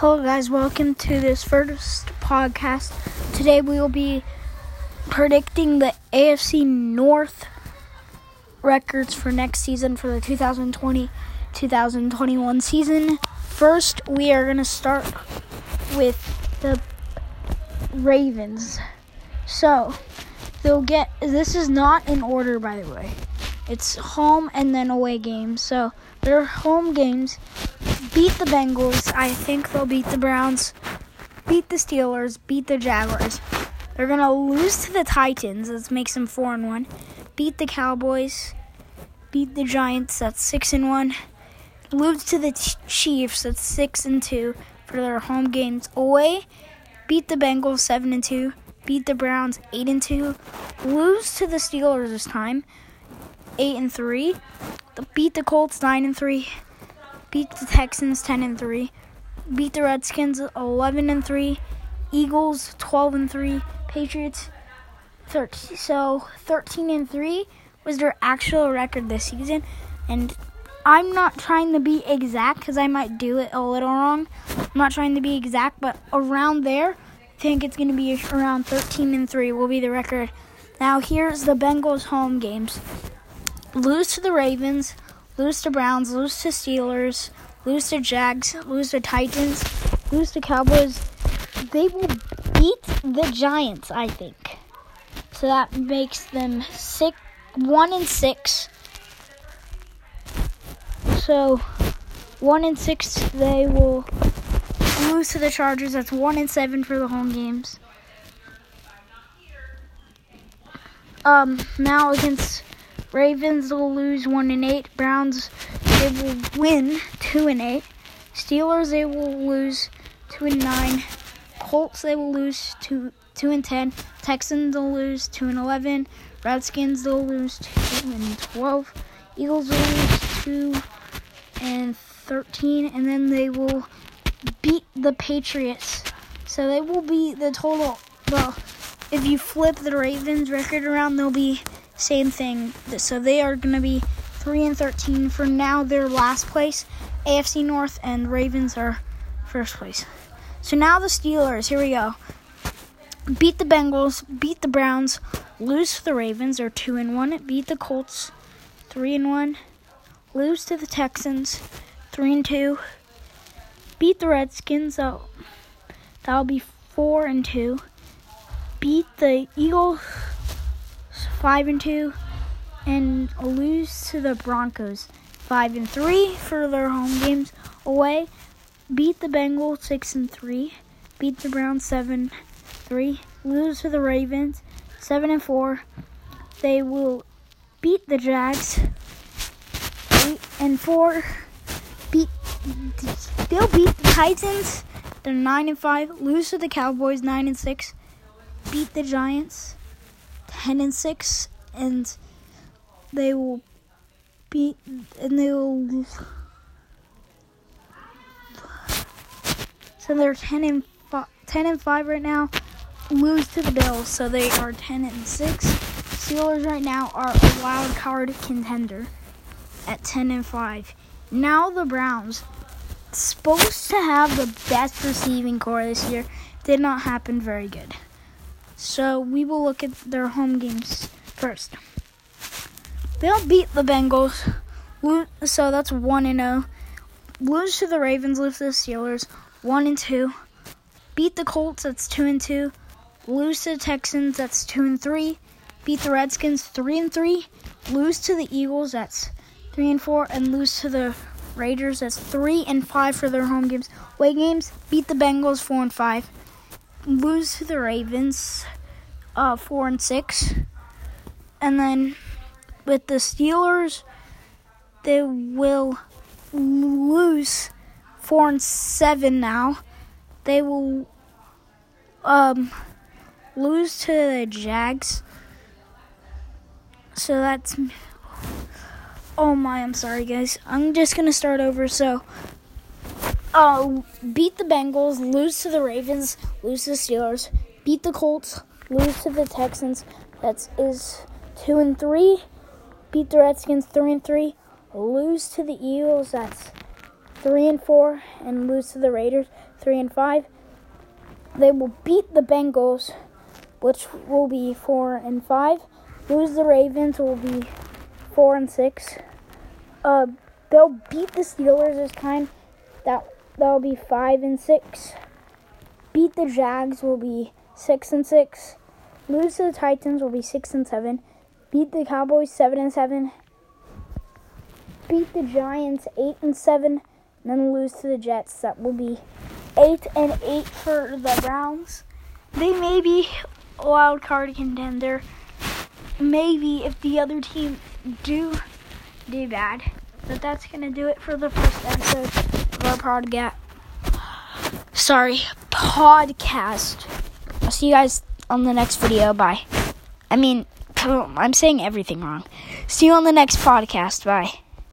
Hello, guys. Welcome to this first podcast. Today we will be predicting the AFC North records for next season for the 2020 2021 season. First, we are going to start with the Ravens. So, they'll get this is not in order, by the way. It's home and then away games. So, their home games beat the Bengals. I think they'll beat the Browns, beat the Steelers, beat the Jaguars. They're gonna lose to the Titans. That makes them four and one. Beat the Cowboys, beat the Giants. That's six and one. Lose to the Chiefs. That's six and two for their home games. Away, beat the Bengals seven and two. Beat the Browns eight and two. Lose to the Steelers this time, eight and three. Beat the Colts nine and three beat the Texans 10 and 3, beat the Redskins 11 and 3, Eagles 12 and 3, Patriots 13. So 13 and 3 was their actual record this season, and I'm not trying to be exact because I might do it a little wrong. I'm not trying to be exact, but around there, I think it's going to be around 13 and 3 will be the record. Now here's the Bengals home games. Lose to the Ravens, lose to Browns, lose to Steelers, lose to Jags, lose to Titans, lose to Cowboys. They will beat the Giants, I think. So that makes them six, one and six. So one and six, they will lose to the Chargers. That's one and seven for the home games. Um, now against Ravens will lose one and eight. Browns they will win two and eight. Steelers they will lose two and nine. Colts they will lose two two and ten. Texans will lose two and eleven. Redskins they'll lose two and twelve. Eagles will lose two and thirteen, and then they will beat the Patriots. So they will be the total. Well, if you flip the Ravens record around, they'll be same thing. So they are going to be 3 and 13 for now. They're last place, AFC North, and Ravens are first place. So now the Steelers. Here we go. Beat the Bengals, beat the Browns, lose to the Ravens. They're 2 and 1. Beat the Colts, 3 and 1. Lose to the Texans, 3 and 2. Beat the Redskins. So that'll be 4 and 2. Beat the Eagles five and two, and lose to the Broncos five and three for their home games away. Beat the Bengals six and three. Beat the Browns seven three. Lose to the Ravens seven and four. They will beat the Jags eight and four. Beat they'll beat the Titans. They're nine and five. Lose to the Cowboys nine and six. Beat the Giants 10 and 6 and they will be and they will so they're 10 and 5, 10 and 5 right now lose to the bills so they are 10 and 6 steelers right now are a wild card contender at 10 and 5 now the browns supposed to have the best receiving corps this year did not happen very good so we will look at their home games first. They'll beat the Bengals, so that's one and zero. Lose to the Ravens, lose to the Steelers, one and two. Beat the Colts, that's two and two. Lose to the Texans, that's two and three. Beat the Redskins, three and three. Lose to the Eagles, that's three and four, and lose to the Raiders, that's three and five for their home games. Away games, beat the Bengals, four and five lose to the Ravens, uh, four and six, and then with the Steelers, they will lose four and seven now. They will um lose to the Jags. So that's oh my, I'm sorry guys. I'm just gonna start over. So uh, beat the Bengals, lose to the Ravens, lose to the Steelers, beat the Colts, lose to the Texans. That is two and three. Beat the Redskins three and three. Lose to the Eagles. That's three and four and lose to the Raiders, three and five. They will beat the Bengals, which will be four and five. Lose the Ravens will be four and six. Uh, they'll beat the Steelers this time. That that'll be five and six. Beat the Jags will be six and six. Lose to the Titans will be six and seven. Beat the Cowboys seven and seven. Beat the Giants eight and seven. And then lose to the Jets. That will be eight and eight for the Browns. They may be a wild card contender. Maybe if the other team do do bad. But that's gonna do it for the first episode of our podcast. Sorry, podcast. I'll see you guys on the next video. Bye. I mean, I'm saying everything wrong. See you on the next podcast. Bye.